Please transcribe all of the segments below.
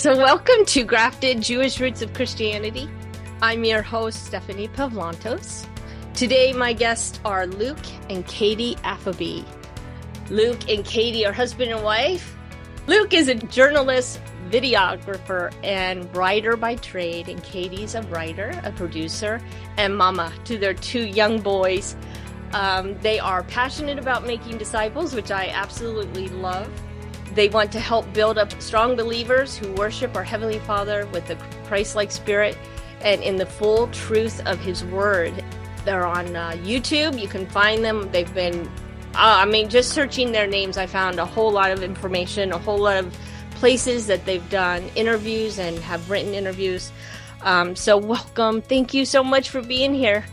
So, welcome to Grafted Jewish Roots of Christianity. I'm your host, Stephanie Pavlantos. Today, my guests are Luke and Kayte Abaffy. Luke and Kayte are husband and wife. Luke is a journalist, videographer, and writer by trade, and Kayte's a writer, a producer, and mama to their two young boys. Um, they are passionate about making disciples, which I absolutely love. They want to help build up strong believers who worship our Heavenly Father with a Christ like spirit and in the full truth of His Word. They're on uh, YouTube. You can find them. They've been, uh, I mean, just searching their names, I found a whole lot of information, a whole lot of places that they've done interviews and have written interviews. Um, so, welcome. Thank you so much for being here.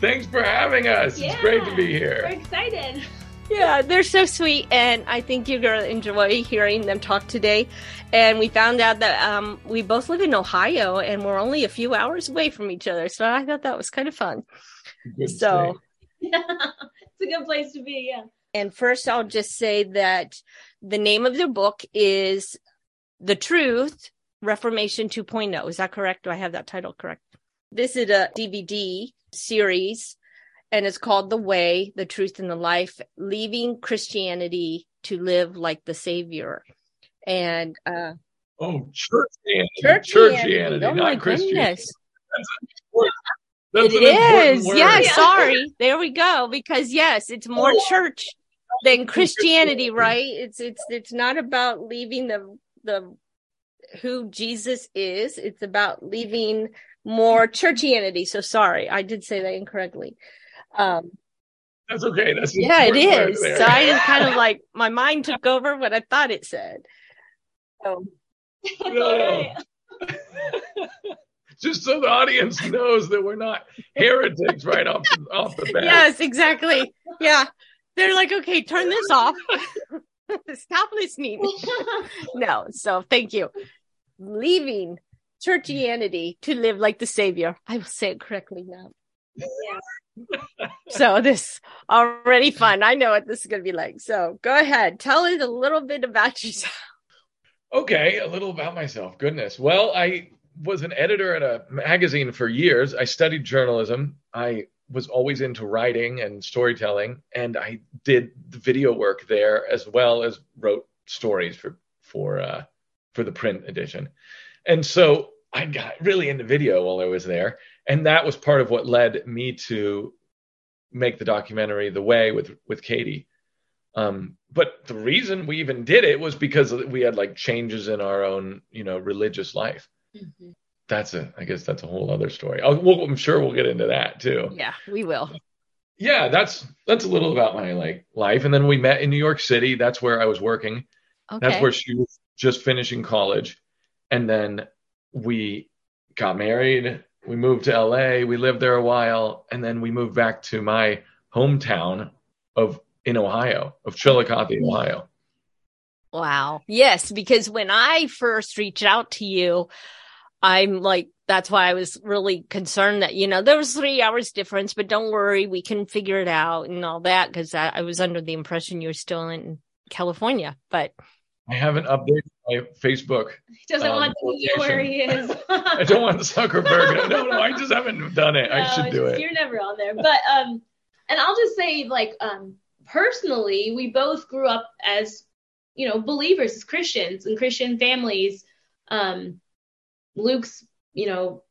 Thanks for having us. Yeah, it's great to be here. We're excited yeah, they're so sweet, and I think you're gonna enjoy hearing them talk today. And we found out that um, we both live in Ohio, and we're only a few hours away from each other. So I thought that was kind of fun. Good so, yeah, it's a good place to be. Yeah. And first, I'll just say that the name of the book is "The Truth: Reformation 2.0." Is that correct? Do I have that title correct? This is a DVD series and it's called The Way, the Truth, and the Life Leaving Christianity to Live Like the Savior. And, uh, oh, churchianity. Churchianity, oh, not Christianity. That's it is. Yeah, sorry. There we go. Because yes, it's more oh. church than Christianity, right? It's it's it's not about leaving the the who Jesus is. It's about leaving more churchianity. So sorry, I did say that incorrectly. Um, That's okay. That's yeah, it is. so I just kind of like my mind took over what I thought it said. So. No. just so the audience knows that we're not heretics right off the, off the bat. Yes, exactly. Yeah, they're like, okay, turn this off. Stop listening. no, so thank you. Leaving churchianity to live like the Savior. I will say it correctly now. Yeah so this already fun. I know what this is going to be like. So go ahead, tell us a little bit about yourself. Okay, a little about myself. Goodness. Well, I was an editor at a magazine for years. I studied journalism. I was always into writing and storytelling, and I did the video work there as well as wrote stories for for uh, for the print edition. And so I got really into video while I was there and that was part of what led me to make the documentary the way with with kayte. Um, but the reason we even did it was because we had like changes in our own you know religious life. Mm-hmm. that's a i guess that's a whole other story. We'll, i'm sure we'll get into that too. Yeah we will. Yeah that's that's a little about my like life. And then we met in new york city. That's where i was working. Okay. that's where she was just finishing college. And then we got married we moved to LA. We lived there a while, and then we moved back to my hometown of in Ohio, of Chillicothe, Ohio. Wow. Yes, because when I first reached out to you, I'm like, that's why I was really concerned that, you know, there was three hours difference, but don't worry, we can figure it out and all that. Cause I, I was under the impression you were still in California, but I haven't updated my Facebook. He doesn't um, want to know where he is. I don't want Zuckerberg. no, no, I just haven't done it. No, I should do it. You're never on there. But um, and I'll just say, like, um, personally, we both grew up as you know believers, as Christians and Christian families. Um, Luke's, you know,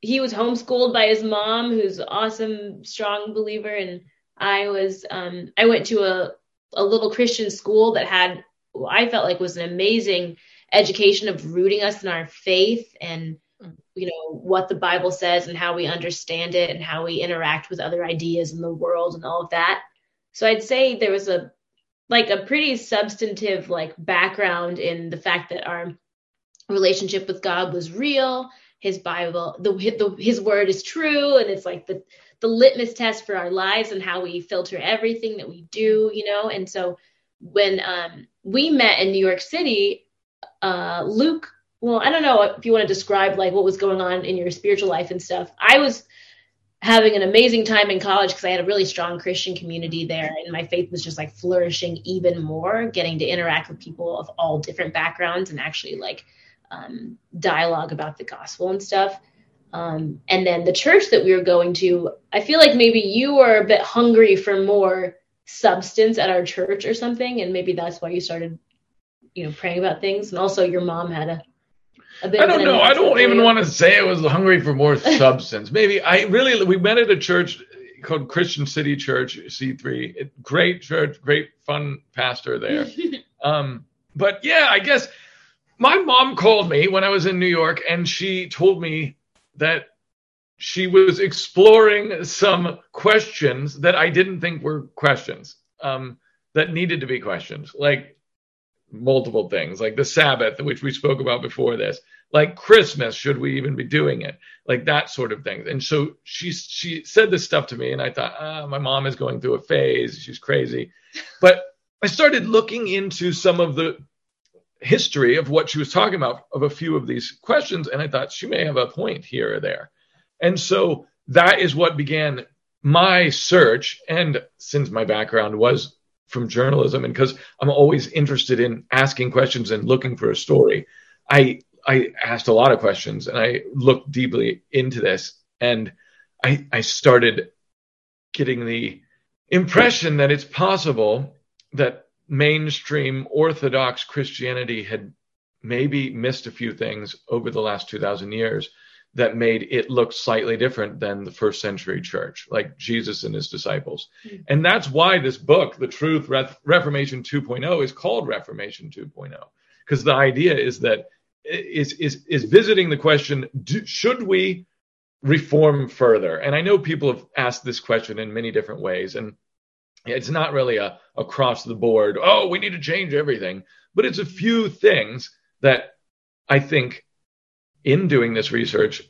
he was homeschooled by his mom, who's awesome, strong believer, and I was, um, I went to a a little Christian school that had I felt like was an amazing education of rooting us in our faith and you know what the Bible says and how we understand it and how we interact with other ideas in the world and all of that. So I'd say there was a like a pretty substantive like background in the fact that our relationship with God was real. His Bible, the, the his word is true, and it's like the the litmus test for our lives and how we filter everything that we do, you know. And so when um, we met in New York City, uh, Luke, well, I don't know if you want to describe like what was going on in your spiritual life and stuff. I was having an amazing time in college because I had a really strong Christian community there, and my faith was just like flourishing even more, getting to interact with people of all different backgrounds and actually like um, dialogue about the gospel and stuff. Um, and then the church that we were going to, I feel like maybe you were a bit hungry for more substance at our church or something, and maybe that's why you started, you know, praying about things. And also, your mom had a, a bit. I don't know. I don't even want to say I was hungry for more substance. maybe I really. We met at a church called Christian City Church C3. Great church, great fun pastor there. um, but yeah, I guess my mom called me when I was in New York, and she told me that she was exploring some questions that I didn't think were questions um, that needed to be questions, like multiple things, like the Sabbath, which we spoke about before this, like Christmas, should we even be doing it, like that sort of thing. And so she she said this stuff to me, and I thought, ah, my mom is going through a phase, she's crazy, but I started looking into some of the history of what she was talking about of a few of these questions, and I thought she may have a point here or there. And so that is what began my search. And since my background was from journalism, and because I'm always interested in asking questions and looking for a story, I I asked a lot of questions and I looked deeply into this, and I I started getting the impression that it's possible that mainstream Orthodox Christianity had maybe missed a few things over the last 2,000 years that made it look slightly different than the first century church, like Jesus and his disciples. Mm-hmm. And that's why this book, The Truth Re- Reformation 2.0, is called Reformation 2.0, because the idea is that is is is visiting the question: do, Should we reform further? And I know people have asked this question in many different ways, and it's not really a across the board, oh, we need to change everything, but it's a few things that I think in doing this research,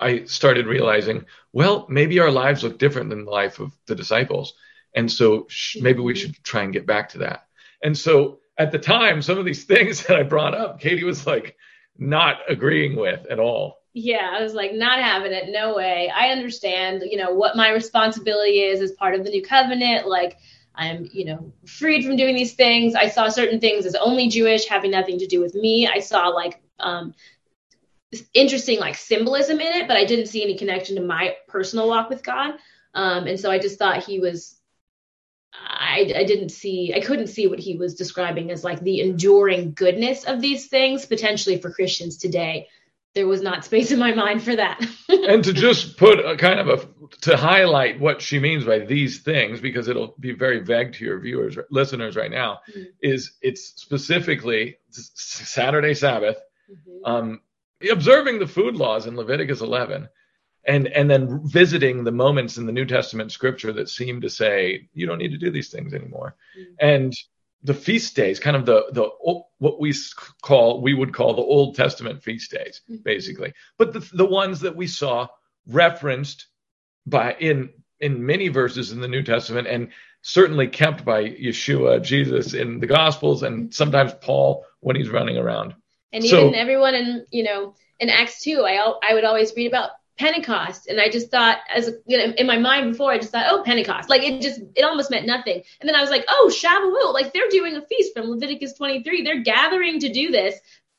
I started realizing, well, maybe our lives look different than the life of the disciples. And so sh- maybe we should try and get back to that. And so at the time, some of these things that I brought up, Kayte was like not agreeing with at all. Yeah, I was like, not having it. No way. I understand, you know, what my responsibility is as part of the new covenant. Like, I'm, you know, freed from doing these things. I saw certain things as only Jewish, having nothing to do with me. I saw like um, interesting like symbolism in it, but I didn't see any connection to my personal walk with God. Um, and so I just thought he was I, I didn't see I couldn't see what he was describing as like the enduring goodness of these things potentially for Christians today. There was not space in my mind for that. and to just put a kind of a to highlight what she means by these things because it'll be very vague to your viewers listeners right now mm-hmm. is it's specifically Saturday Sabbath mm-hmm. um, observing the food laws in Leviticus 11 and and then visiting the moments in the New Testament scripture that seem to say you don't need to do these things anymore. Mm-hmm. And the feast days, kind of the the what we call we would call the Old Testament feast days, mm-hmm. basically, but the the ones that we saw referenced by in in many verses in the New Testament and certainly kept by Yeshua, Jesus in the Gospels, and mm-hmm. sometimes Paul when he's running around. And even so, everyone in, you know, in Acts 2, I, I would always read about Pentecost. And I just thought, as you know, in my mind before, I just thought, oh, Pentecost. Like it just, it almost meant nothing. And then I was like, oh, Shavuot. Like they're doing a feast from Leviticus 23. They're gathering to do this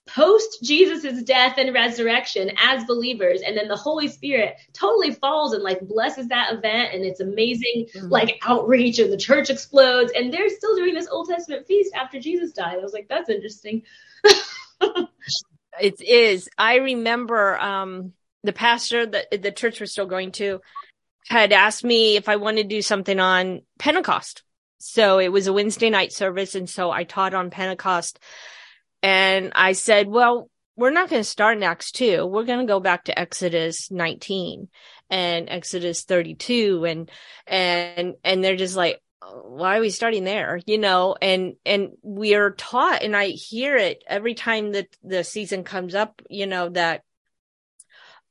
post Jesus's death and resurrection as believers. And then the Holy Spirit totally falls and like blesses that event. And it's amazing, mm-hmm. like outreach and the church explodes. And they're still doing this Old Testament feast after Jesus died. I was like, that's interesting. it is. I remember um, the pastor that the church was still going to had asked me if I wanted to do something on Pentecost. So it was a Wednesday night service. And so I taught on Pentecost. And I said, well, we're not going to start in Acts 2. We're going to go back to Exodus 19 and Exodus 32 and, and, and they're just like, why are we starting there you know? And and we are taught and i hear it every time that the season comes up you know that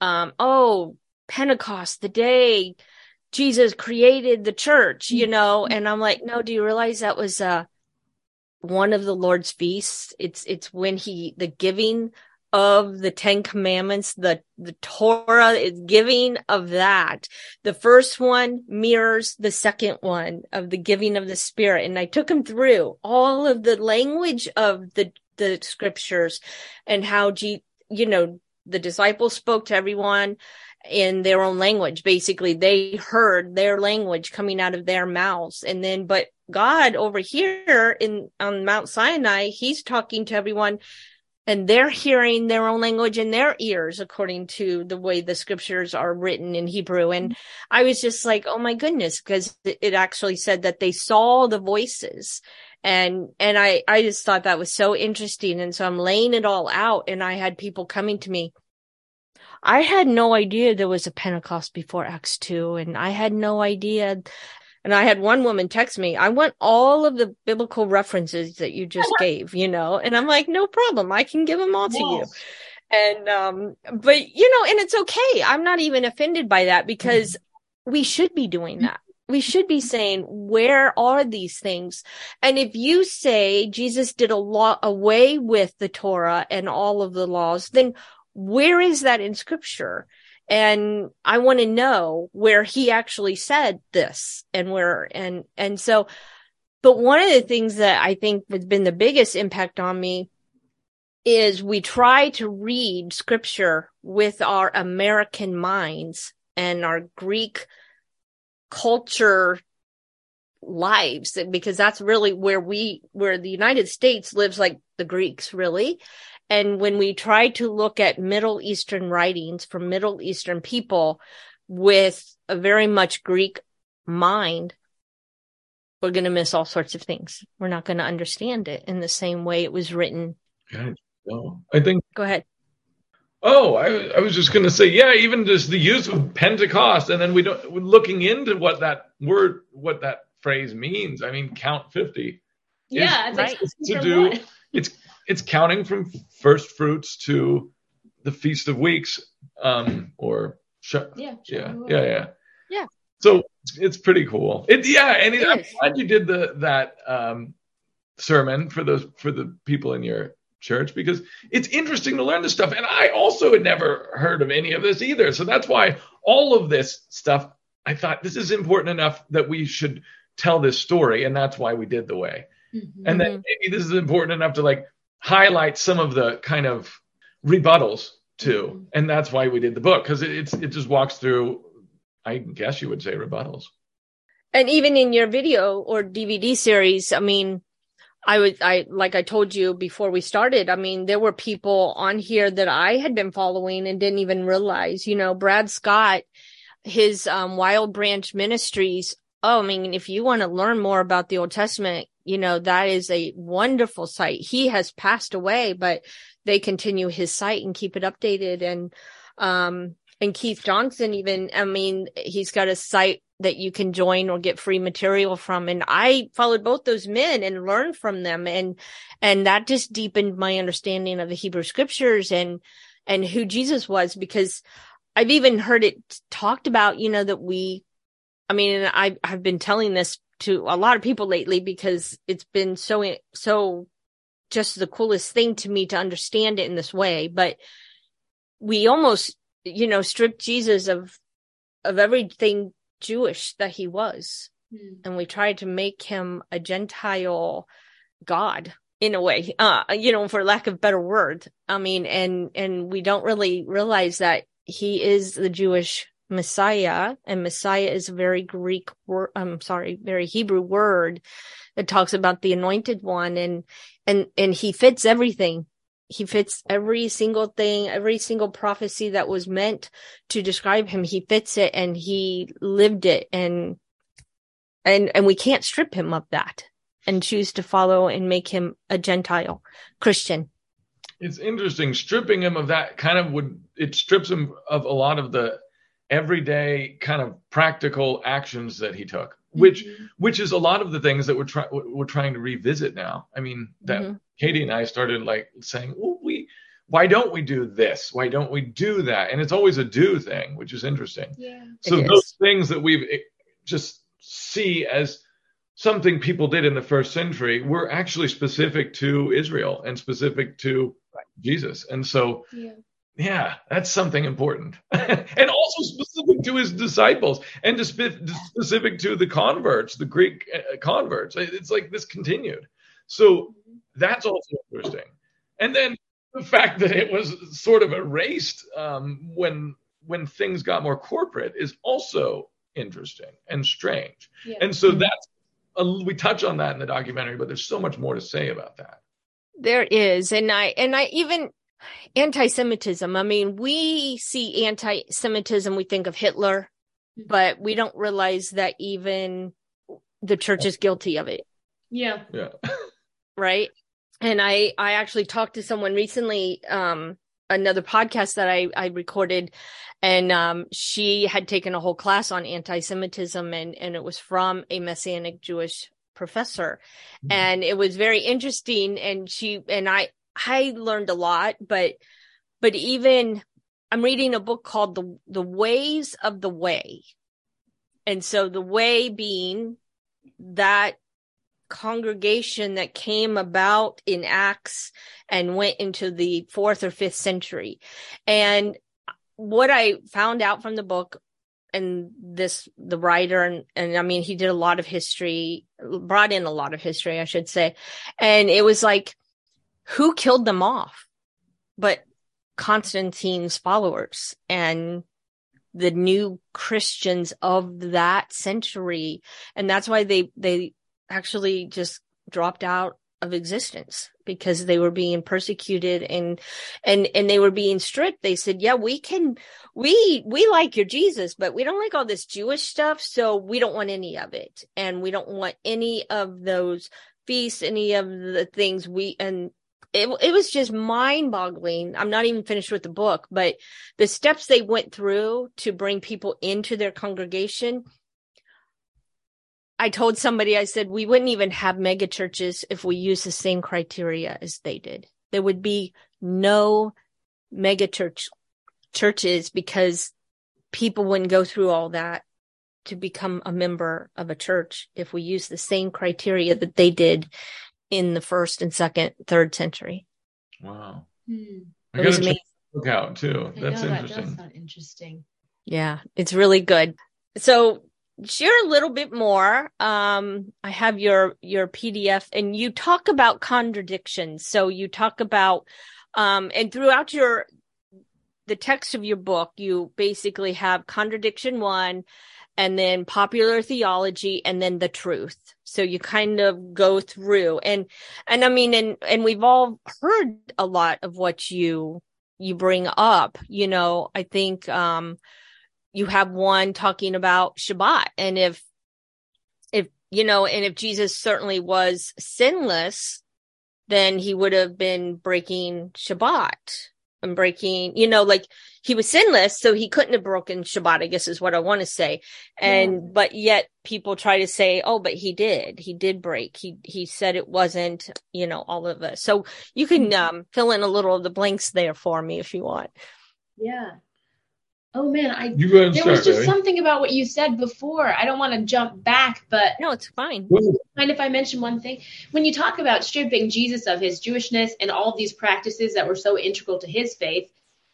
um oh pentecost the day jesus created the church you know? Mm-hmm. and i'm like no do you realize that was uh one of the lord's feasts? It's it's when he the giving of the Ten Commandments, the, the Torah is giving of that. The first one mirrors the second one of the giving of the Spirit. And I took him through all of the language of the the scriptures and how G, you know, the disciples spoke to everyone in their own language. Basically, they heard their language coming out of their mouths. And then, but God over here in on Mount Sinai, he's talking to everyone and they're hearing their own language in their ears according to the way the scriptures are written in Hebrew. And I was just like, oh my goodness, because it actually said that they saw the voices. And, and I, I just thought that was so interesting. And so I'm laying it all out and I had people coming to me. I had no idea there was a Pentecost before Acts 2 and I had no idea and I had one woman text me, I want all of the biblical references that you just gave, you know, and I'm like, no problem. I can give them all to you. And, um, but you know, and it's okay. I'm not even offended by that because mm-hmm. we should be doing that. We should be saying, where are these things? And if you say Jesus did a lot away with the Torah and all of the laws, then where is that in scripture? And I want to know where he actually said this and where and and so but one of the things that I think has been the biggest impact on me is we try to read scripture with our American minds and our Greek culture lives because that's really where we where the United States lives like the Greeks really and when we try to look at Middle Eastern writings from Middle Eastern people with a very much Greek mind, we're going to miss all sorts of things. We're not going to understand it in the same way it was written. no. I think. Go ahead. Oh, I, I was just going to say, yeah, even just the use of Pentecost, and then we don't looking into what that word, what that phrase means. I mean, count fifty. Yeah, is, right. to do. What? It's it's counting from first fruits to the feast of weeks um or sh- yeah yeah yeah yeah yeah. So it's, pretty cool. It yeah and it, i'm glad you did the that um sermon for those for the people in your church because it's interesting to learn this stuff and i also had never heard of any of this either. So that's why all of this stuff i thought this is important enough that we should tell this story and that's why we did the way. Mm-hmm. and then maybe this is important enough to like highlight some of the kind of rebuttals too, mm-hmm. and that's why we did the book because it, it's it just walks through. I guess you would say rebuttals. And even in your video or DVD series, I mean, I would, I, like I told you before we started, I mean, there were people on here that I had been following and didn't even realize, you know, Brad Scott, his, um, Wild Branch Ministries. Oh, I mean, if you want to learn more about the Old Testament, you know, that is a wonderful site. He has passed away, but they continue his site and keep it updated. And, um, and Keith Johnson, even, I mean, he's got a site that you can join or get free material from. And I followed both those men and learned from them. And, and that just deepened my understanding of the Hebrew scriptures and, and who Jesus was because I've even heard it talked about, you know, that we, I mean, I, I've been telling this to a lot of people lately because it's been so so just the coolest thing to me to understand it in this way. But we almost you know stripped jesus of of everything jewish that he was. Mm. and we tried to make him a gentile god in a way uh you know for lack of better word. I mean and and we don't really realize that he is the jewish Messiah, and Messiah is a very Greek word. I'm sorry, very Hebrew word that talks about the anointed one, and and and he fits everything. He fits every single thing, every single prophecy that was meant to describe him. He fits it, and he lived it, and and and we can't strip him of that and choose to follow and make him a Gentile Christian. It's interesting. Stripping him of that kind of would it strips him of a lot of the everyday kind of practical actions that he took which mm-hmm. which is a lot of the things that we're trying we're trying to revisit now. I mean that mm-hmm. kayte and i started like saying well we why don't we do this? Why don't we do that? And it's always a do thing which is interesting. Yeah. So those things that we eh, just see as something people did in the first century were actually specific to israel and specific to right. jesus. And so yeah yeah, that's something important. and also specific to his disciples and to spe- specific to the converts, the Greek uh, converts. It's like this continued. So that's also interesting. And then the fact that it was sort of erased um, when when things got more corporate is also interesting and strange. Yeah. And so that's we touch on that in the documentary, but there's so much more to say about that. There is, and I and I even anti-Semitism. I mean, we see anti-Semitism, we think of Hitler, mm-hmm. but we don't realize that even the church is guilty of it. Yeah. Yeah. right. And I I actually talked to someone recently, um, another podcast that I I recorded, and um, she had taken a whole class on anti-Semitism, and and it was from a Messianic Jewish professor, mm-hmm. and it was very interesting. And she and I I learned a lot, but but even I'm reading a book called the the Ways of the Way, and so the way being that congregation that came about in Acts and went into the fourth or fifth century. And what I found out from the book and this, the writer, and, and I mean, he did a lot of history, brought in a lot of history, I should say. And it was like, who killed them off? But Constantine's followers and the new Christians of that century. And that's why they, they actually just dropped out of existence because they were being persecuted and and and they were being stripped they said yeah we can we we like your jesus but we don't like all this jewish stuff so we don't want any of it and we don't want any of those feasts any of the things we and it, it was just mind boggling. I'm not even finished with the book, but the steps they went through to bring people into their congregation I told somebody, I said, we wouldn't even have mega churches if we used the same criteria as they did. There would be no mega church churches because people wouldn't go through all that to become a member of a church if we use the same criteria that they did in the first and second, third century. Wow. Hmm. I got to look out too. That's interesting. That interesting. Yeah, it's really good. So share a little bit more. Um, I have your your PDF, and you talk about contradictions. So you talk about, um, and throughout your the text of your book, you basically have contradiction one, and then popular theology, and then the truth. So you kind of go through, and and I mean, and and we've all heard a lot of what you you bring up. You know, I think. um you have one talking about Shabbat. And if, if, you know, and if Jesus certainly was sinless, then he would have been breaking Shabbat and breaking, you know, like he was sinless, so he couldn't have broken Shabbat, I guess is what I want to say. And, yeah. but yet people try to say, oh, but he did, he did break. He, he said it wasn't, you know, all of us. So you can, mm-hmm. um, fill in a little of the blanks there for me if you want. Yeah. Oh man, I there start, was just something about what you said before. I don't want to jump back, but no, it's fine. Mind if I mention one thing? When you talk about stripping Jesus of his Jewishness and all of these practices that were so integral to his faith,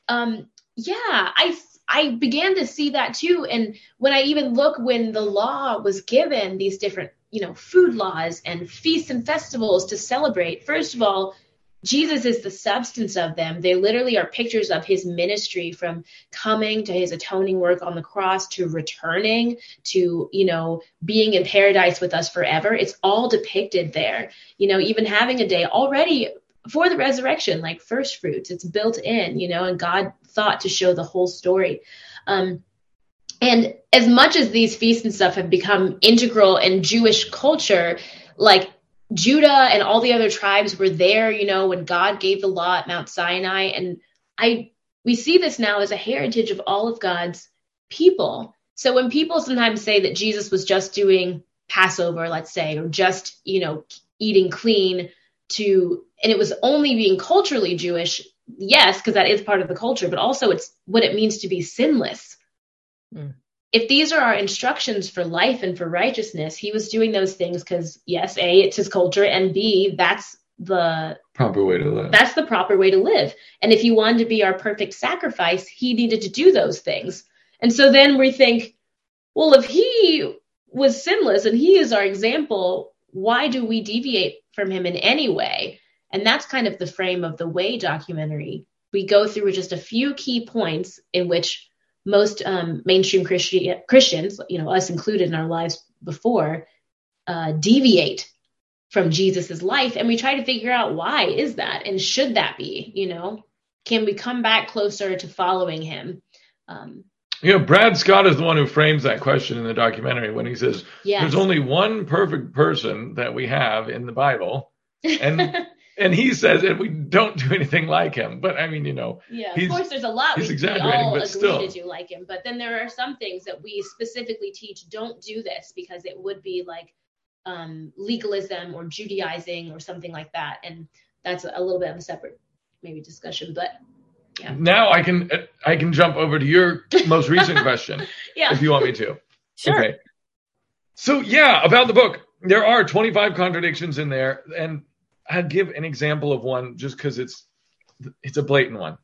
um, yeah, I I began to see that too. And when I even look when the law was given, these different you know food laws and feasts and festivals to celebrate. First of all, Jesus is the substance of them. They literally are pictures of his ministry from coming to his atoning work on the cross to returning to, you know, being in paradise with us forever. It's all depicted there. You know, even having a day already for the resurrection, like first fruits, it's built in, you know, and God thought to show the whole story. Um, and as much as these feasts and stuff have become integral in Jewish culture, like Judah and all the other tribes were there, you know, when God gave the law at Mount Sinai. And I we see this now as a heritage of all of God's people. So when people sometimes say that Jesus was just doing Passover, let's say, or just, you know, eating clean to and it was only being culturally Jewish, yes, because that is part of the culture, but also it's what it means to be sinless. Mm if these are our instructions for life and for righteousness, he was doing those things because yes, A, it's his culture, and B, that's the proper way to live. That's the proper way to live. And if he wanted to be our perfect sacrifice, he needed to do those things. And so then we think, well, if he was sinless and he is our example, why do we deviate from him in any way? And that's kind of the frame of the Way documentary. We go through just a few key points in which most um, mainstream Christi- Christians, you know, us included in our lives before, uh, deviate from Jesus's life, and we try to figure out why is that, and should that be, you know, can we come back closer to following Him? Um, you know, Brad Scott is the one who frames that question in the documentary when he says, yes. "There's only one perfect person that we have in the Bible," and and he says, and we don't do anything like him. But I mean, you know, yeah, of course, there's a lot we, we all agree still. to do like him. But then there are some things that we specifically teach don't do this because it would be like um, legalism or Judaizing or something like that, and that's a little bit of a separate maybe discussion. But yeah. Now I can I can jump over to your most recent question, yeah. if you want me to. Sure. Okay. So yeah, about the book, there are 25 contradictions in there, and I'd give an example of one just because it's it's a blatant one.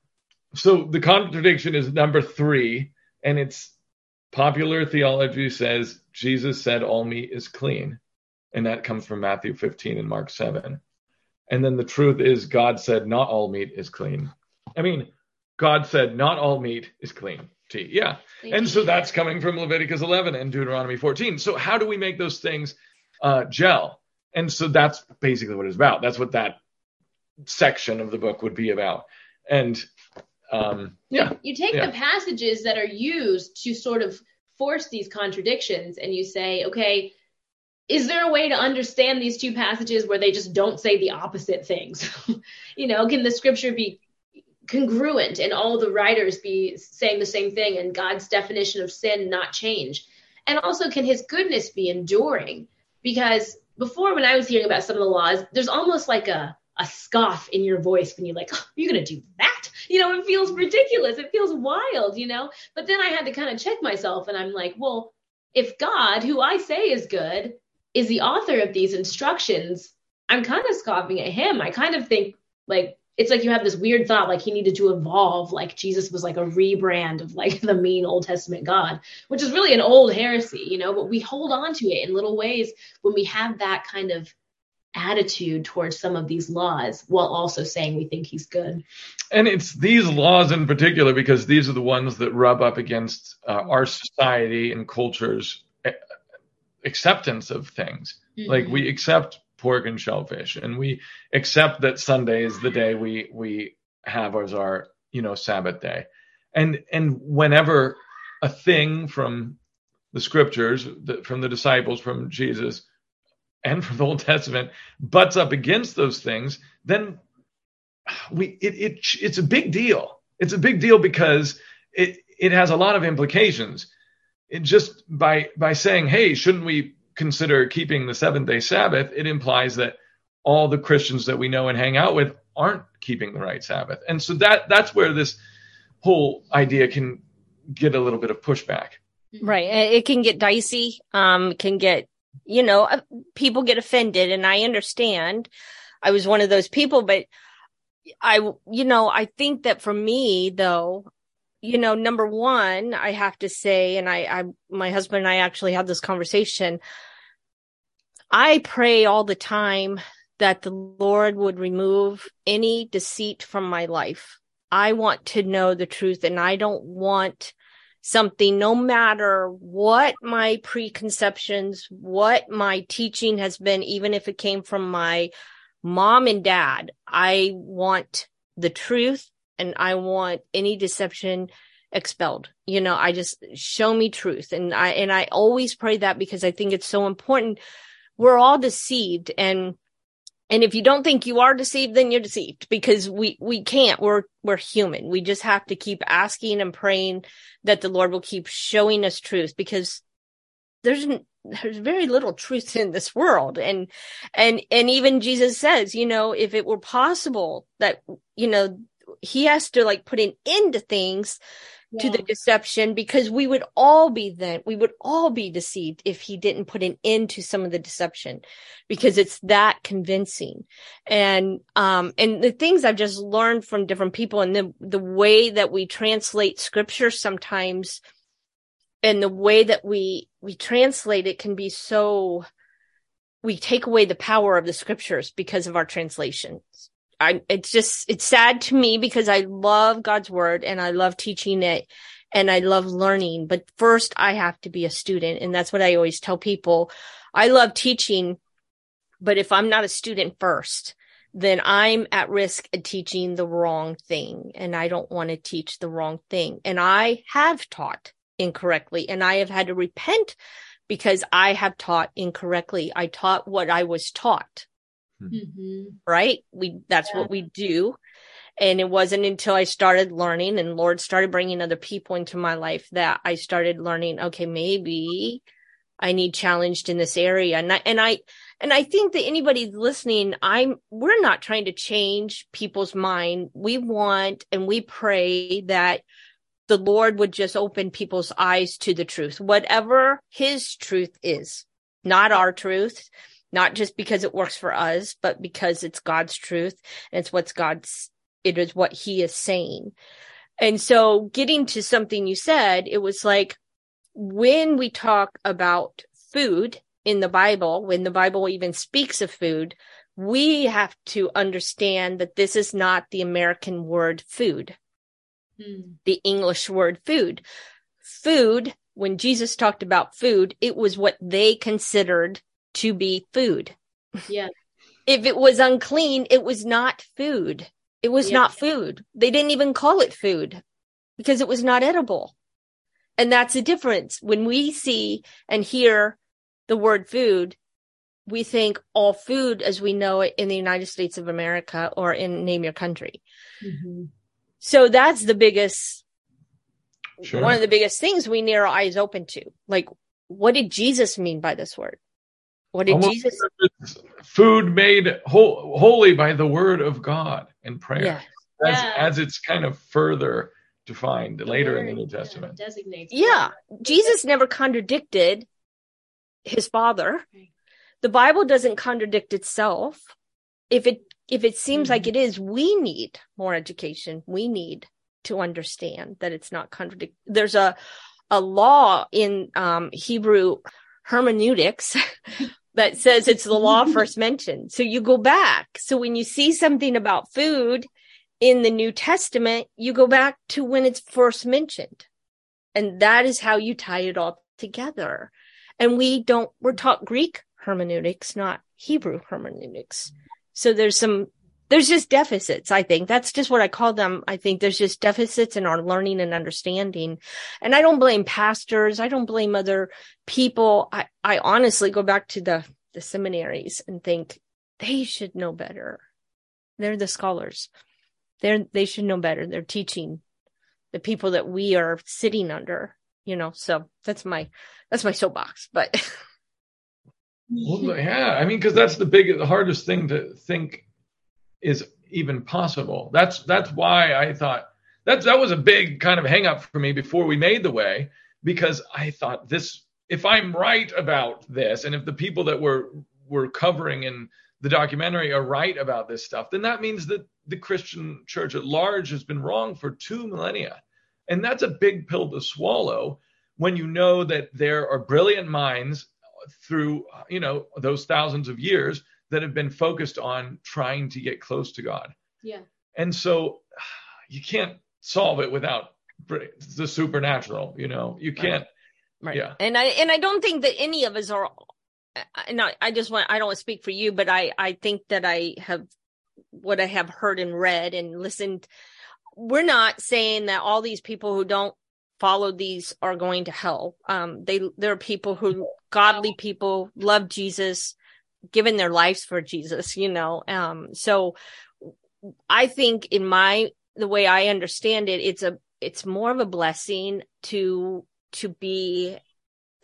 So the contradiction is number three, and it's popular theology says Jesus said all meat is clean, and that comes from Matthew 15 and Mark 7. And then the truth is God said not all meat is clean. I mean, God said not all meat is clean. T. Yeah. Thank and so that's coming from Leviticus 11 and Deuteronomy 14. So how do we make those things uh, gel? And so that's basically what it's about. That's what that section of the book would be about. And um, yeah. You take yeah. the passages that are used to sort of force these contradictions and you say, okay, is there a way to understand these two passages where they just don't say the opposite things? you know, can the scripture be congruent and all the writers be saying the same thing and God's definition of sin not change? And also, can his goodness be enduring? Because before, when I was hearing about some of the laws, there's almost like a, a scoff in your voice when you're like, oh, you're to do that? You know, it feels ridiculous. It feels wild, you know? But then I had to kind of check myself and I'm like, well, if God, who I say is good, is the author of these instructions, I'm kind of scoffing at him. I kind of think like it's like you have this weird thought like he needed to evolve like jesus was like a rebrand of like the mean old testament god which is really an old heresy you know but we hold on to it in little ways when we have that kind of attitude towards some of these laws while also saying we think he's good and it's these laws in particular because these are the ones that rub up against uh, our society and culture's eh, acceptance of things mm-hmm. like we accept pork and shellfish, and we accept that Sunday is the day we we have as our you know Sabbath day, and and whenever a thing from the scriptures, from the disciples, from Jesus, and from the Old Testament butts up against those things, then we it, it it's a big deal. It's a big deal because it it has a lot of implications. It just by by saying, hey, shouldn't we consider keeping the seventh day Sabbath, it implies that all the Christians that we know and hang out with aren't keeping the right Sabbath. And so that that's where this whole idea can get a little bit of pushback. Right. It can get dicey. Um, can get, you know, uh, people get offended and I understand. I was one of those people, but I, you know, I think that for me though, you know, number one, I have to say, and I, I, my husband and I actually had this conversation. I pray all the time that the Lord would remove any deceit from my life. I want to know the truth and I don't want something, no matter what my preconceptions, what my teaching has been, even if it came from my mom and dad, I want the truth and I want any deception expelled. You know, I just show me truth. And I, and I always pray that because I think it's so important. We're all deceived and, and if you don't think you are deceived, then you're deceived because we, we can't, we're, we're human. We just have to keep asking and praying that the Lord will keep showing us truth because there's, there's very little truth in this world. And, and, and even Jesus says, you know, if it were possible that, you know, he has to like put an end to things yeah. to the deception because we would all be then we would all be deceived if he didn't put an end to some of the deception because it's that convincing and um and the things i've just learned from different people and the the way that we translate scripture sometimes and the way that we we translate it can be so we take away the power of the scriptures because of our translations I, it's just, it's sad to me because I love God's word and I love teaching it and I love learning. But first I have to be a student. And that's what I always tell people. I love teaching, but if I'm not a student first, then I'm at risk of teaching the wrong thing. And I don't want to teach the wrong thing. And I have taught incorrectly and I have had to repent because I have taught incorrectly. I taught what I was taught. Mm-hmm. Right? We, that's yeah. what we do. And it wasn't until I started learning and Lord started bringing other people into my life that I started learning, okay, maybe I need challenged in this area. And I, and I, and I think that anybody listening, I'm, we're not trying to change people's mind. We want and we pray that the Lord would just open people's eyes to the truth, whatever his truth is, not our truth, not just because it works for us, but because it's God's truth and it's what's God's, it is what he is saying. And so getting to something you said, it was like when we talk about food in the Bible, when the Bible even speaks of food, we have to understand that this is not the American word food Hmm. the English word food. Food, when Jesus talked about food, it was what they considered to be food. Yeah. if it was unclean, it was not food. It was yeah. not food. They didn't even call it food because it was not edible. And that's the difference. When we see and hear the word food, we think all food as we know it in the United States of America or in name your country. Mm-hmm. So that's the biggest, sure. one of the biggest things we need our eyes open to. Like, what did Jesus mean by this word? What did Almost Jesus? Food made ho- holy by the word of God and prayer, yeah. As, yeah. as it's kind of further defined the later word, in the New Testament. Yeah, designates. Yeah, Jesus never contradicted his Father. The Bible doesn't contradict itself. If it if it seems mm-hmm. like it is, we need more education. We need to understand that it's not contradict. There's a, a law in, um, Hebrew hermeneutics that says it's the law first mentioned. So you go back. So when you see something about food in the New Testament, you go back to when it's first mentioned. And that is how you tie it all together. And we don't, we're taught Greek hermeneutics, not Hebrew hermeneutics. So there's some, there's just deficits. I think that's just what I call them. I think there's just deficits in our learning and understanding. And I don't blame pastors. I don't blame other people. I, I honestly go back to the, the seminaries and think they should know better. They're the scholars. They're, they should know better. They're teaching the people that we are sitting under, you know, so that's my, that's my soapbox, but Well, yeah, I mean, because that's the big, the hardest thing to think is even possible. That's that's why I thought that that was a big kind of hangup for me before we made the way, because I thought this, if I'm right about this, and if the people that were were covering in the documentary are right about this stuff, then that means that the Christian church at large has been wrong for two millennia, and that's a big pill to swallow when you know that there are brilliant minds through you know those thousands of years that have been focused on trying to get close to God. Yeah. And so you can't solve it without the supernatural, you know. You can't right. right. Yeah. And I and I don't think that any of us are and I, I just want I don't want to speak for you, but I I think that I have what I have heard and read and listened we're not saying that all these people who don't follow these are going to hell. Um, they, there are people who, godly people, love Jesus, given their lives for Jesus, you know. Um, so I think in my, the way I understand it, it's a, it's more of a blessing to, to be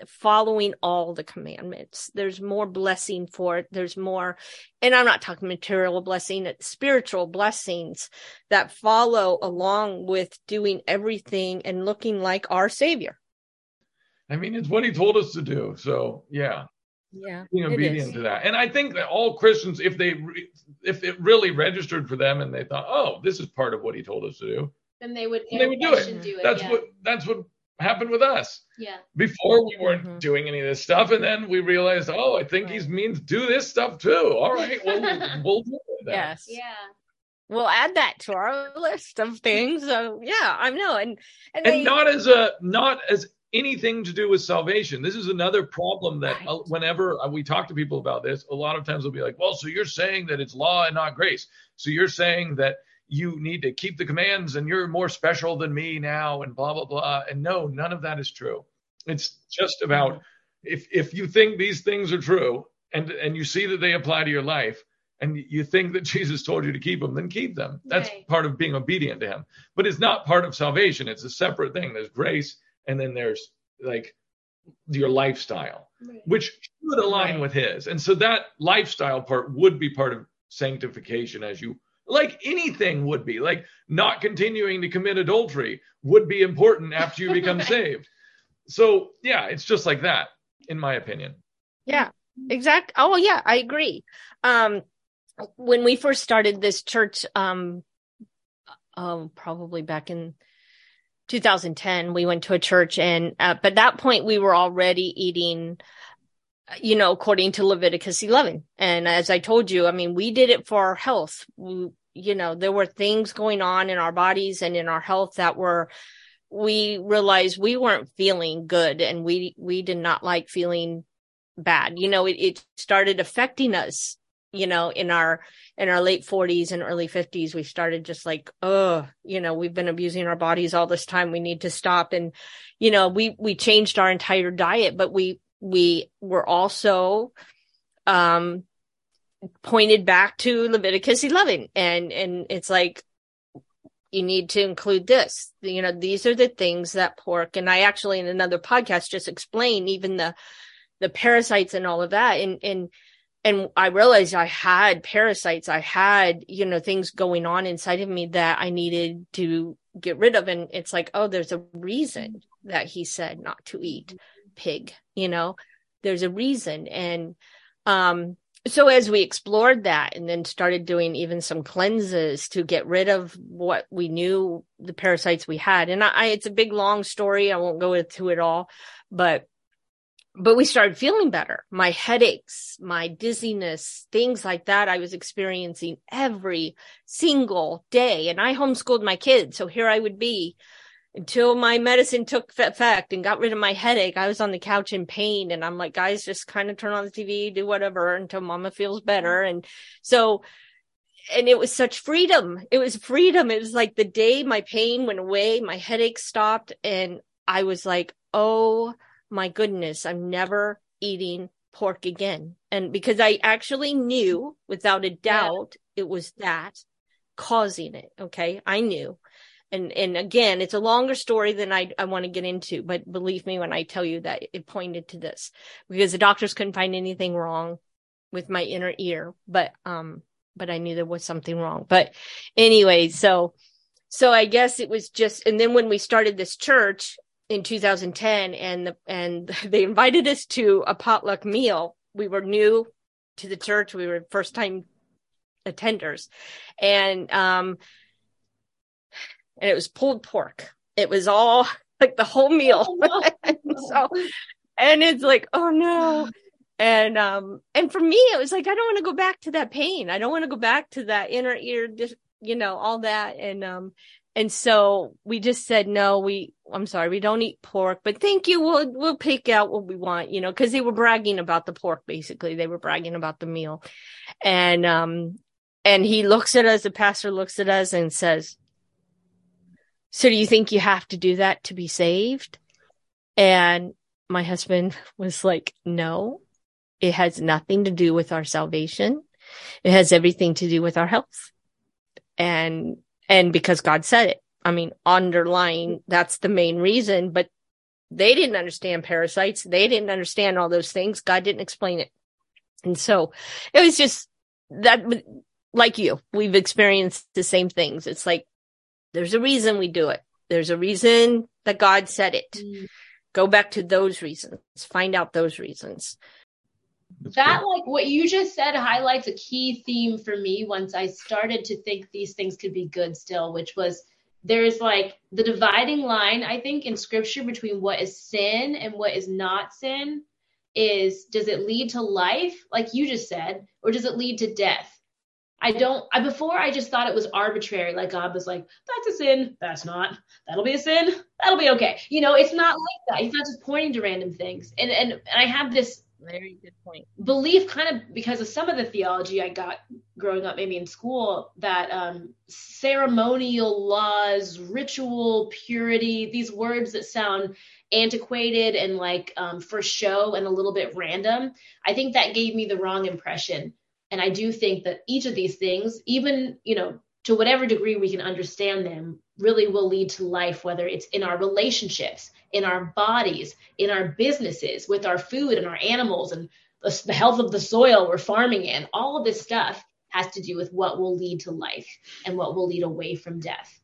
following all the commandments. There's more blessing for it. There's more, and I'm not talking material blessing, it's spiritual blessings that follow along with doing everything and looking like our Savior. I mean, it's what He told us to do. So, yeah. Yeah, being obedient to that, and I think that all Christians, if they, re- if it really registered for them, and they thought, "Oh, this is part of what He told us to do," then they would, they would do it. do it. That's yeah. what that's what happened with us. Yeah. Before we weren't mm-hmm. doing any of this stuff, and then we realized, oh, I think right. he means do this stuff too. All right, well, we'll do that. Yes. Yeah. we'll add that to our list of things. So yeah, I know, and and, and they, not as a not as anything to do with salvation. This is another problem that uh, right. whenever uh, we talk to people about this, a lot of times they'll be like, "Well, so you're saying that it's law and not grace? So you're saying that you need to keep the commands and you're more special than me now and blah blah blah." And no, none of that is true. It's just about if if you think these things are true and and you see that they apply to your life, and you think that Jesus told you to keep them, then keep them. That's right. part of being obedient to him. But it's not part of salvation. It's a separate thing. There's grace and then there's like your lifestyle, right. which should align with his. And so that lifestyle part would be part of sanctification as you like anything would be. Like not continuing to commit adultery would be important after you become saved. So yeah, it's just like that, in my opinion. Yeah, exact. Oh yeah, I agree. Um, when we first started this church, um, oh, probably back in 2010, we went to a church and, uh, but that point we were already eating, you know, according to Leviticus 11. And as I told you, I mean, we did it for our health. We, you know, there were things going on in our bodies and in our health that were, we realized we weren't feeling good and we, we did not like feeling bad. You know, it, it started affecting us you know, in our in our late 40s and early 50s, we started just like, oh, you know, we've been abusing our bodies all this time. We need to stop. And, you know, we we changed our entire diet, but we we were also um pointed back to Leviticus 11 and and it's like you need to include this you know these are the things that pork and I actually in another podcast just explain even the the parasites and all of that and and and I realized I had parasites. I had, you know, things going on inside of me that I needed to get rid of. And it's like, oh, there's a reason that he said not to eat pig, you know, there's a reason. And, um, so as we explored that and then started doing even some cleanses to get rid of what we knew the parasites we had and I, it's a big long story i won't go into it all but but we started feeling better. My headaches, my dizziness, things like that, I was experiencing every single day. And I homeschooled my kids. So here I would be until my medicine took effect and got rid of my headache. I was on the couch in pain. And I'm like, guys, just kind of turn on the TV, do whatever until mama feels better. And so, and it was such freedom. It was freedom. It was like the day my pain went away, my headache stopped. And I was like, oh, my goodness, I'm never eating pork again. And because I actually knew without a doubt yeah. it was that causing it. Okay. I knew. And, and again, it's a longer story than I, I want to get into, but believe me when I tell you that it pointed to this because the doctors couldn't find anything wrong with my inner ear, but, um, but I knew there was something wrong. But anyway, so, so I guess it was just, and then when we started this church, in 2010 and the, and they invited us to a potluck meal. We were new to the church. We were first time attenders and, um, and it was pulled pork. It was all like the whole meal. Oh, no. so, and it's like, oh no. And, um, and for me, it was like, I don't want to go back to that pain. I don't want to go back to that inner ear, you know, all that. And, um, and so we just said, no, we, I'm sorry, we don't eat pork, but thank you. We'll, we'll pick out what we want, you know, cause they were bragging about the pork, basically. They were bragging about the meal. And, um, and he looks at us, the pastor looks at us and says, so do you think you have to do that to be saved? And my husband was like, no, it has nothing to do with our salvation. It has everything to do with our health. And and because God said it. I mean, underlying, that's the main reason, but they didn't understand parasites. They didn't understand all those things. God didn't explain it. And so it was just that, like you, we've experienced the same things. It's like, there's a reason we do it. There's a reason that God said it. Mm. Go back to those reasons. Find out those reasons. That's that cool. like what you just said highlights a key theme for me once I started to think these things could be good still, which was there's like the dividing line, I think, in scripture between what is sin and what is not sin is does it lead to life, like you just said, or does it lead to death? I don't, I, before I just thought it was arbitrary. Like God was like, that's a sin. That's not. That'll be a sin. That'll be okay. You know, it's not like that. He's not just pointing to random things. And, and, and I have this very good point. Belief kind of because of some of the theology I got growing up, maybe in school, that um, ceremonial laws, ritual purity, these words that sound antiquated and like um, for show and a little bit random, I think that gave me the wrong impression. And I do think that each of these things, even, you know, to whatever degree we can understand them, really will lead to life, whether it's in our relationships, in our bodies, in our businesses, with our food and our animals and the, the health of the soil we're farming in. All of this stuff has to do with what will lead to life and what will lead away from death.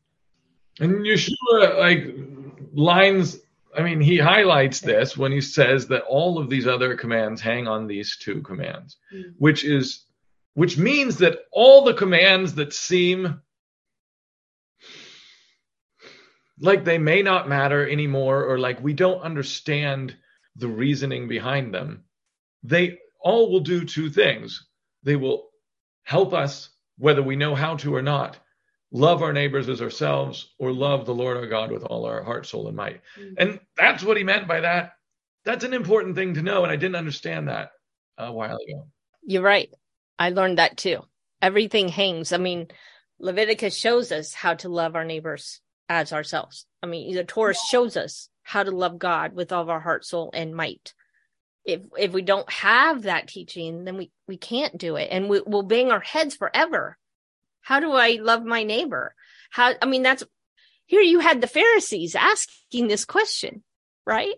And Yeshua, like, lines, I mean, he highlights this when he says that all of these other commands hang on these two commands, mm. which is, which means that all the commands that seem like they may not matter anymore or like we don't understand the reasoning behind them. They all will do two things. They will help us whether we know how to or not love our neighbors as ourselves or love the lord our god with all our heart soul and might. Mm-hmm. and that's what he meant by that. That's an important thing to know and i didn't understand that a while ago. You're right. I learned that too. Everything hangs. I mean leviticus shows us how to love our neighbors as ourselves. I mean, the Torah shows us how to love God with all of our heart, soul, and might. If if we don't have that teaching, then we we can't do it, and we, we'll bang our heads forever. How do I love my neighbor? How? I mean, that's here. You had the Pharisees asking this question, right?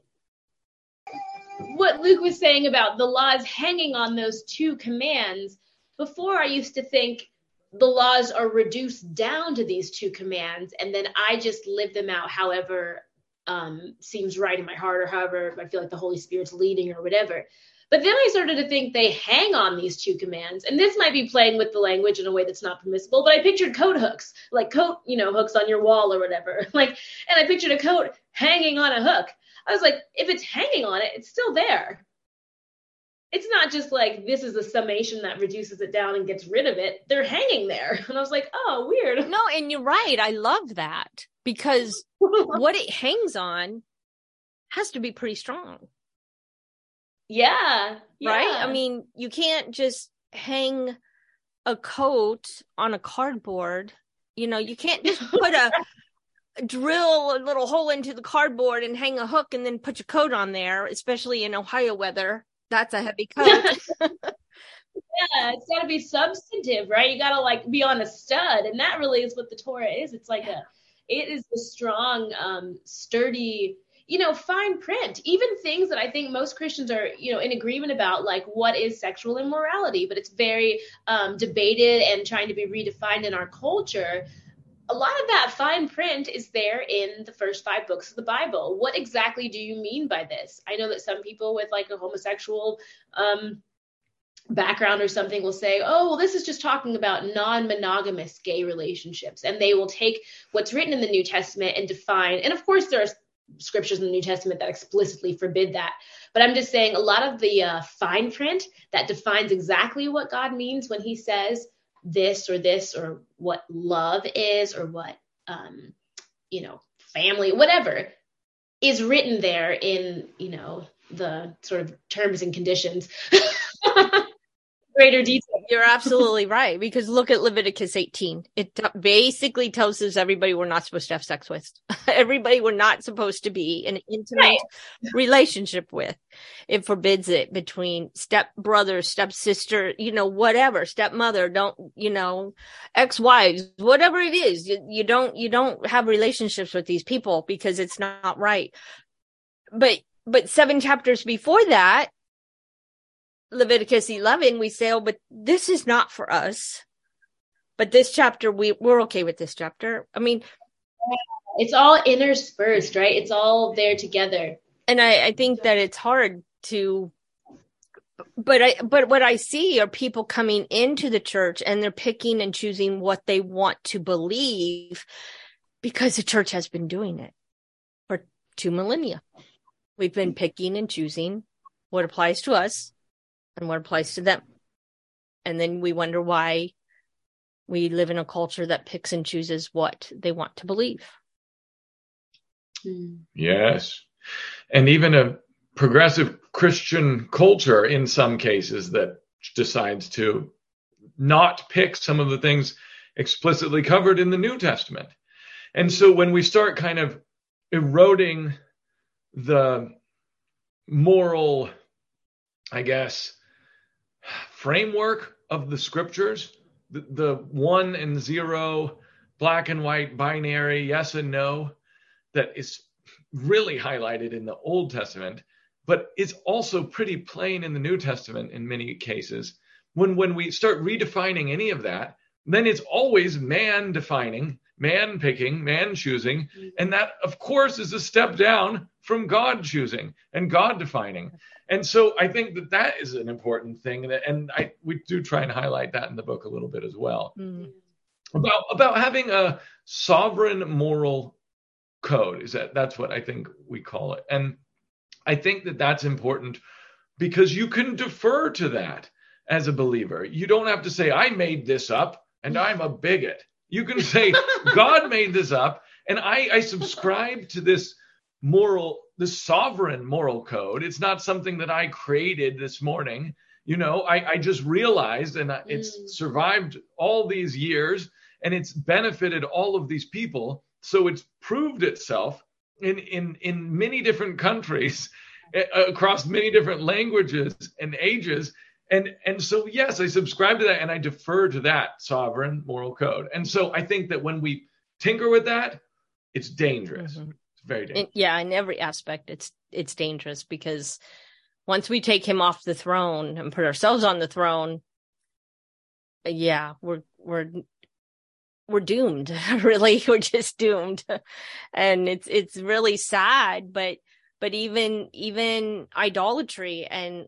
What Luke was saying about the laws hanging on those two commands. Before, I used to think the laws are reduced down to these two commands and then i just live them out however um, seems right in my heart or however i feel like the holy spirit's leading or whatever. But then i started to think they hang on these two commands and this might be playing with the language in a way that's not permissible but i pictured coat hooks like coat you know hooks on your wall or whatever. Like and i pictured a coat hanging on a hook. I was like if it's hanging on it it's still there it's not just like this is a summation that reduces it down and gets rid of it. They're hanging there. And I was like, oh, weird. No, and you're right. I love that because what it hangs on has to be pretty strong. Yeah, yeah. Right? I mean, you can't just hang a coat on a cardboard. You know, you can't just put a drill a little hole into the cardboard and hang a hook and then put your coat on there, especially in Ohio weather that's a heavy coat. yeah, it's got to be substantive, right? You got to like be on a stud, and that really is what the Torah is. It's like a, it is a strong, um, sturdy, you know, fine print. Even things that I think most Christians are, you know, in agreement about, like what is sexual immorality, but it's very um, debated and trying to be redefined in our culture a lot of that fine print is there in the first five books of the Bible. What exactly do you mean by this? I know that some people with like a homosexual um, background or something will say, oh, well, this is just talking about non monogamous gay relationships. And they will take what's written in the New Testament and define, and of course, there are scriptures in the New Testament that explicitly forbid that. But I'm just saying a lot of the uh, fine print that defines exactly what God means when he says, this or this or what love is or what um, you know family whatever is written there in you know the sort of terms and conditions greater detail. You're absolutely right because look at Leviticus 18. It t- basically tells us everybody we're not supposed to have sex with, everybody we're not supposed to be in an intimate right. relationship with. It forbids it between step brother, step sister, you know, whatever, stepmother, don't, you know, ex-wives, whatever it is. You, you don't, you don't have relationships with these people because it's not right. But, but seven chapters before that, Leviticus 11, we say, oh, but this is not for us. But this chapter, we, we're okay with this chapter. I mean, it's all interspersed, right? It's all there together. And I, I think that it's hard to, but I, but what I see are people coming into the church and they're picking and choosing what they want to believe because the church has been doing it for two millennia. We've been picking and choosing what applies to us and what applies to them. And then we wonder why we live in a culture that picks and chooses what they want to believe. Hmm. Yes. And even a progressive Christian culture in some cases that decides to not pick some of the things explicitly covered in the New Testament. And so when we start kind of eroding the moral, I guess, framework of the scriptures, the, the one and zero, black and white, binary, yes and no, that is really highlighted in the Old Testament, but it's also pretty plain in the New Testament in many cases. When when we start redefining any of that, then it's always man defining, man picking, man choosing, and that of course is a step down from God choosing and God defining. And so I think that that is an important thing, and, I we do try and highlight that in the book a little bit as well. Mm. About about having a sovereign moral code is that that's what I think we call it. And I think that that's important because you can defer to that as a believer. You don't have to say, I made this up and I'm a bigot. You can say, God made this up and I, I subscribe to this moral, this sovereign moral code. It's not something that I created this morning. You know, I, I just realized and it's mm. survived all these years and it's benefited all of these people so it's proved itself in in in many different countries across many different languages and ages and and so yes i subscribe to that and i defer to that sovereign moral code. And so i think that when we tinker with that it's dangerous. Mm-hmm. it's very dangerous. Yeah in every aspect it's it's dangerous because once we take him off the throne and put ourselves on the throne yeah we're we're we're doomed really. We're just doomed. And it's it's really sad but but even even idolatry and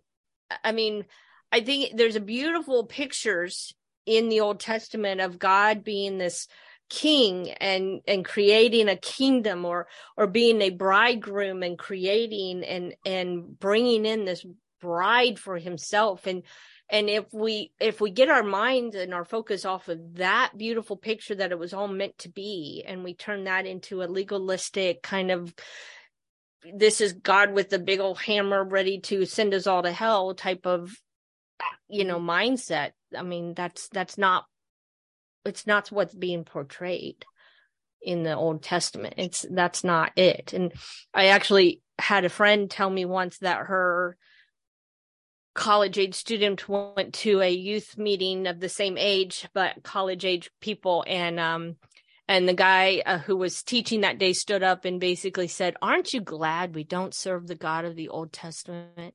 i mean i think there's a beautiful pictures in the old testament of god being this king and and creating a kingdom or or being a bridegroom and creating and and bringing in this bride for himself. And and if we if we get our minds and our focus off of that beautiful picture that it was all meant to be and we turn that into a legalistic kind of this is god with the big old hammer ready to send us all to hell type of you know mindset i mean that's that's not it's not what's being portrayed in the old testament. It's that's not it. And i actually had a friend tell me once that her college age student went to a youth meeting of the same age but college age people. And um and the guy uh, who was teaching that day stood up and basically said aren't you glad we don't serve the god of the old testament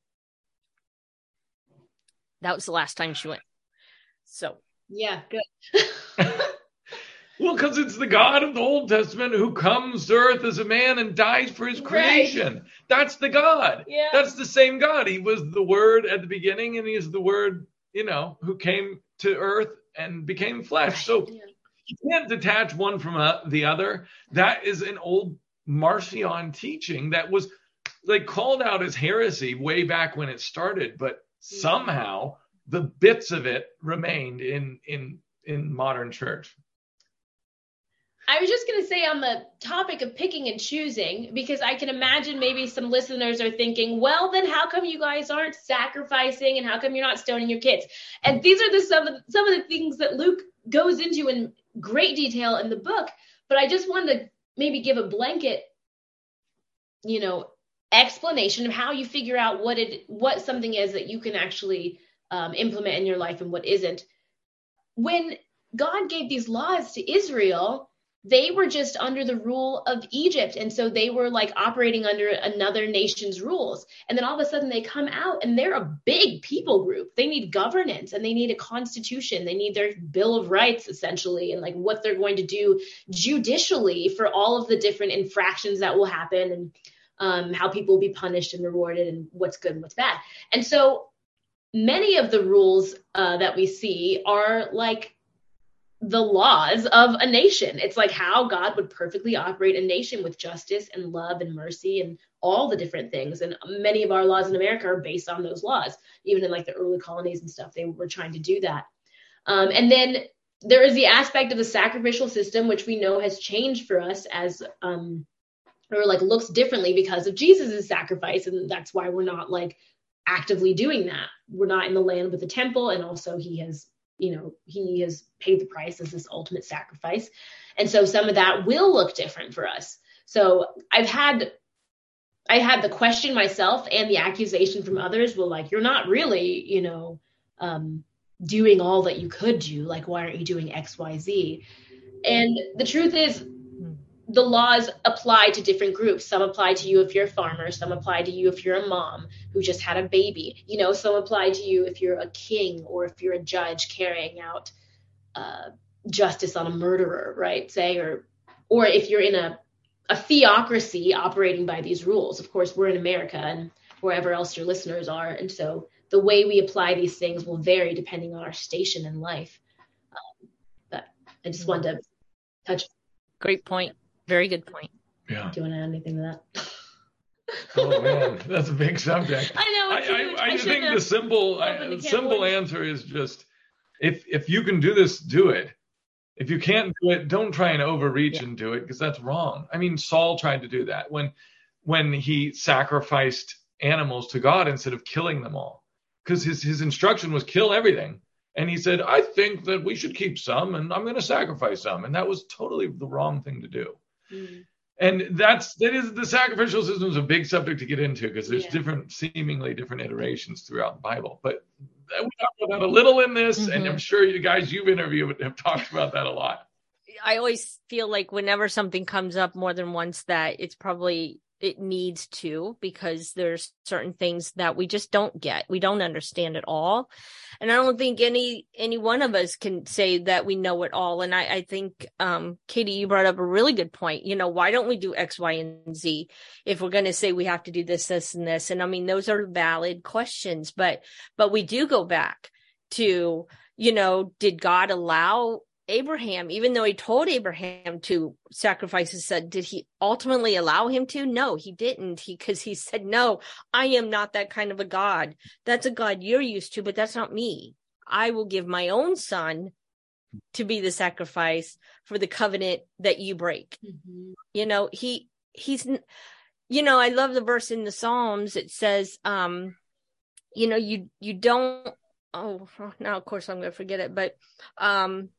that was the last time she went so yeah good Well, because it's the God of the Old Testament who comes to earth as a man and dies for his creation. Right. That's the God. Yeah. That's the same God. He was the Word at the beginning, and he is the Word, you know, who came to earth and became flesh. So yeah. you can't detach one from uh, the other. That is an old Marcion teaching that was like called out as heresy way back when it started, but yeah. Somehow the bits of it remained in in in modern church. I was just going to say on the topic of picking and choosing, because I can imagine maybe some listeners are thinking, well, then how come you guys aren't sacrificing and how come you're not stoning your kids? And these are the some of the, some of the things that Luke goes into in great detail in the book. But I just wanted to maybe give a blanket, you know, explanation of how you figure out what it what something is that you can actually um, implement in your life and what isn't. When God gave these laws to Israel, they were just under the rule of Egypt. And so they were like operating under another nation's rules. And then all of a sudden they come out and they're a big people group. They need governance and they need a constitution. They need their Bill of Rights, essentially, and like what they're going to do judicially for all of the different infractions that will happen and um, how people will be punished and rewarded and what's good and what's bad. And so many of the rules uh, that we see are like the laws of a nation. It's like how God would perfectly operate a nation with justice and love and mercy and all the different things. And many of our laws in America are based on those laws. Even in like the early colonies and stuff, they were trying to do that. Um, and then there is the aspect of the sacrificial system, which we know has changed for us as um or like looks differently because of Jesus' sacrifice, and that's why we're not like actively doing that. We're not in the land with the temple, and also he has, you know, he has paid the price as this ultimate sacrifice. And so some of that will look different for us. So I've had I had the question myself and the accusation from others well like you're not really, you know, um doing all that you could do. Like, why aren't you doing X, Y, Z? And the truth is, the laws apply to different groups. Some apply to you if you're a farmer, some apply to you if you're a mom who just had a baby. You know, some apply to you if you're a king or if you're a judge carrying out uh, justice on a murderer, right? Say, or or if you're in a a theocracy operating by these rules. Of course, we're in America and wherever else your listeners are, and so the way we apply these things will vary depending on our station in life. Um, but I just wanted to touch. Great point. Very good point. Yeah. Do you want to add anything to that? oh man, that's a big subject. I know. I, I, I, I think the simple, the simple answer is just if if you can do this, do it. If you can't do it, don't try and overreach yeah. and do it because that's wrong. I mean, Saul tried to do that when when he sacrificed animals to God instead of killing them all because his, his instruction was kill everything. And he said, I think that we should keep some and I'm going to sacrifice some. And that was totally the wrong thing to do. Mm. And that's that is the sacrificial system is a big subject to get into because there's yeah. different, seemingly different iterations throughout the Bible. But we talked about that a little in this, mm-hmm. and I'm sure you guys you've interviewed have talked about that a lot. I always feel like whenever something comes up more than once, that it's probably it needs to because there's certain things that we just don't get. We don't understand at all. And i don't think any any one of us can say that we know it all. And i i think um kayte you brought up a really good point. You know why don't we do x y and z if we're going to say we have to do this this and this? And i mean those are valid questions but but we do go back to you know did god allow Abraham, even though he told Abraham to sacrifice his son, did he ultimately allow him to? No, he didn't. He because he said, No, I am not that kind of a God. That's a God you're used to, but that's not me. I will give my own son to be the sacrifice for the covenant that you break. Mm-hmm. You know, he he's you know, I love the verse in the Psalms. It says, um, you know, you you don't oh now of course I'm gonna forget it, but um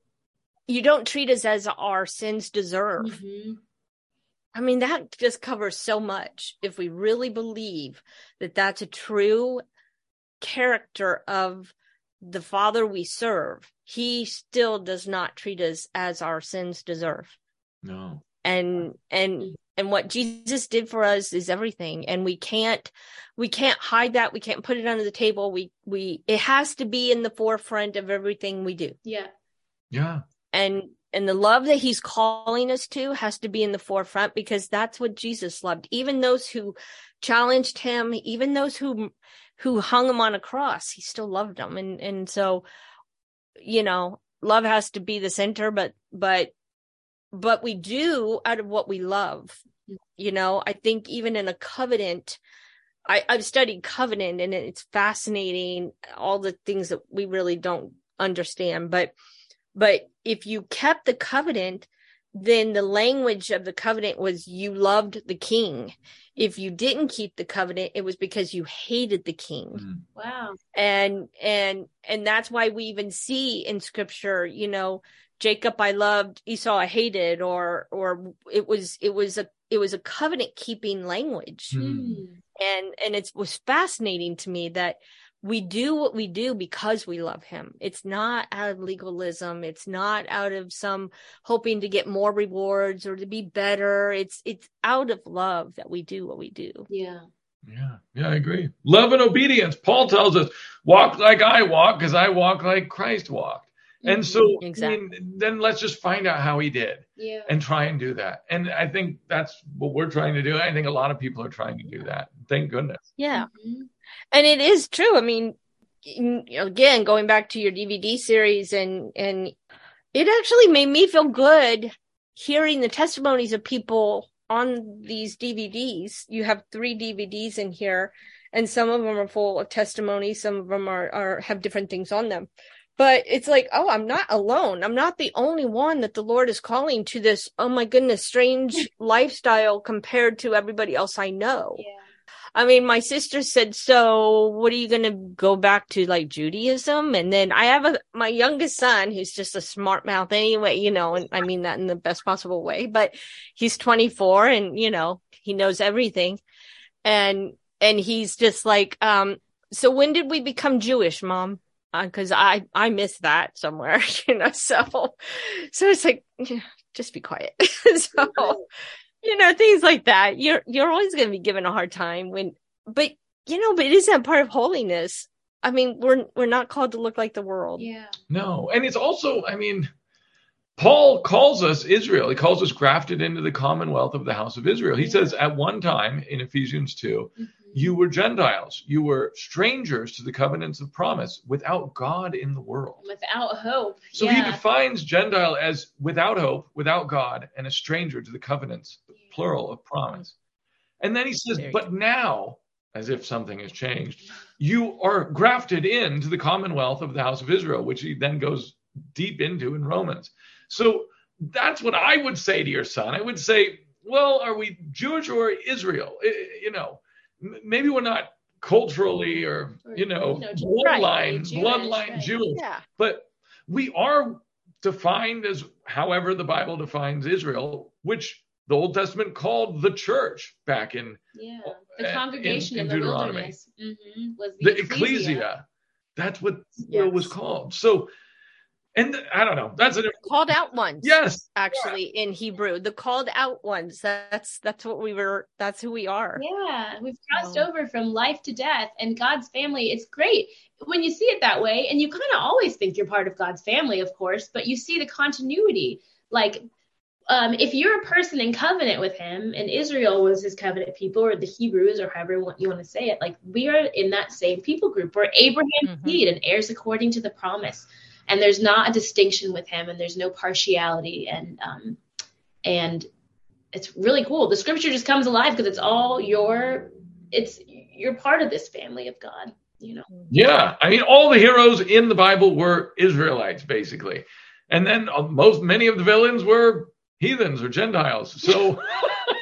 you don't treat us as our sins deserve. Mm-hmm. I mean, that just covers so much. If we really believe that that's a true character of the Father we serve, He still does not treat us as our sins deserve. No. And and and what Jesus did for us is everything, and we can't we can't hide that. We can't put it under the table. We we it has to be in the forefront of everything we do. Yeah. Yeah and and the love that he's calling us to has to be in the forefront because that's what Jesus loved. Even those who challenged him, even those who who hung him on a cross, he still loved them. And and so, you know, love has to be the center, but but but we do out of what we love. You know, I think even in a covenant, I, I've studied covenant and it's fascinating, all the things that we really don't understand. But but if you kept the covenant, then the language of the covenant was you loved the king. If you didn't keep the covenant, it was because you hated the king. Mm. Wow. And and and that's why we even see in scripture, you know, Jacob I loved, Esau I hated, or or it was it was a it was a covenant keeping language. Mm. And and it was fascinating to me that we do what we do because we love him. It's not out of legalism. It's not out of some hoping to get more rewards or to be better. It's it's out of love that we do what we do. Yeah. Yeah. Yeah, I agree. Love and obedience. Paul tells us, walk like I walk because I walk like Christ walked. And so exactly. I mean, then let's just find out how he did yeah. and try and do that. And I think that's what we're trying to do. I think a lot of people are trying to do that. Thank goodness. Yeah. Mm-hmm. And it is true. I mean, again, going back to your DVD series and, and it actually made me feel good hearing the testimonies of people on these DVDs. You have three DVDs in here and some of them are full of testimonies. Some of them are, are have different things on them but it's like, oh, I'm not alone. I'm not the only one that the Lord is calling to this, oh my goodness, strange lifestyle compared to everybody else I know. Yeah. I mean, my sister said, so what are you going to go back to like Judaism? And then I have a, my youngest son who's just a smart mouth anyway, you know, and I mean that in the best possible way, but he's 24 and, you know, he knows everything. And, and he's just like, um, so when did we become Jewish, mom? because uh, I I miss that somewhere, you know. So so it's like yeah, just be quiet. so you know things like that. You're you're always going to be given a hard time when, but you know, but isn't part of holiness? I mean, we're we're not called to look like the world. Yeah. No, and it's also, I mean, Paul calls us Israel. He calls us grafted into the commonwealth of the house of Israel. He yeah. says at one time in Ephesians 2, mm-hmm. you were Gentiles. You were strangers to the covenants of promise without God in the world. Without hope. So yeah. he defines Gentile as without hope, without God, and a stranger to the covenants, the plural of promise. And then he says, but now, as if something has changed, you are grafted into the commonwealth of the house of Israel, which he then goes deep into in Romans. So that's what I would say to your son. I would say, well, are we Jewish or Israel? You know, maybe we're not culturally or you know, you know bloodline right. Bloodline right. Jewish, yeah. but we are defined as however the Bible defines Israel, which the Old Testament called the church back in yeah the congregation in, in, Deuteronomy mm-hmm, was the, the ecclesia. ecclesia. That's what Israel was called. So and I don't know. That's a called out ones. Yes, actually, yeah. in Hebrew, the called out ones. That's that's what we were. That's who we are. Yeah, we've crossed oh. over from life to death, and God's family. It's great when you see it that way, and you kind of always think you're part of God's family, of course, but you see the continuity. Like, um, if you're a person in covenant with Him, and Israel was His covenant people, or the Hebrews, or however you want to say it, like we are in that same people group. We're Abraham's mm-hmm. seed and heirs according to the promise and there's not a distinction with him and there's no partiality. And um, and it's really cool. The scripture just comes alive because it's all your it's you're part of this family of god you know? Yeah. I mean all the heroes in the bible were israelites basically. And then uh, most many of the villains were heathens or gentiles. So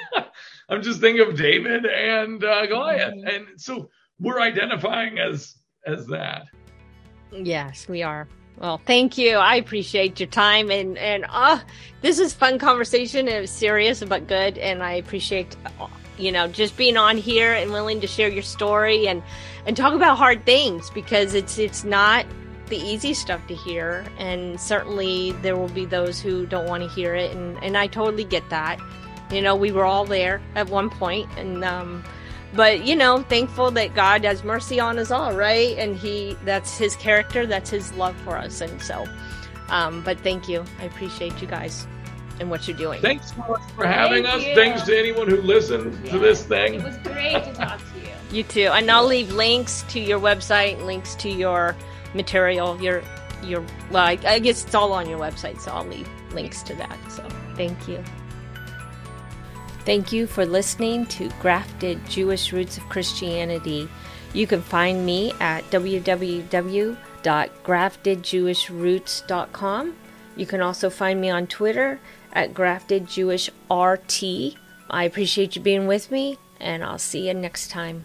i'm just thinking of david and uh, goliath. Mm-hmm. and so we're identifying as as that. Yes we are well, thank you. I appreciate your time and and uh this is fun conversation. It was serious but good, and I appreciate you know just being on here and willing to share your story and and talk about hard things because it's it's not the easy stuff to hear, and certainly there will be those who don't want to hear it, and and I totally get that. You know, we were all there at one point, and um, but you know thankful that god has mercy on us all right? And he that's his character that's his love for us. And so um but thank you. I appreciate you guys and what you're doing. Thanks so much for having Thank us. you. thanks to anyone who listened yeah. to this thing. It was great to talk to you. You too. And i'll leave links to your website links to your material your your well I, I guess it's all on your website so i'll leave links to that. So thank you Thank you for listening to Grafted Jewish Roots of Christianity. You can find me at www.graftedjewishroots.com. You can also find me on Twitter at GraftedJewishRT. I appreciate you being with me, and I'll see you next time.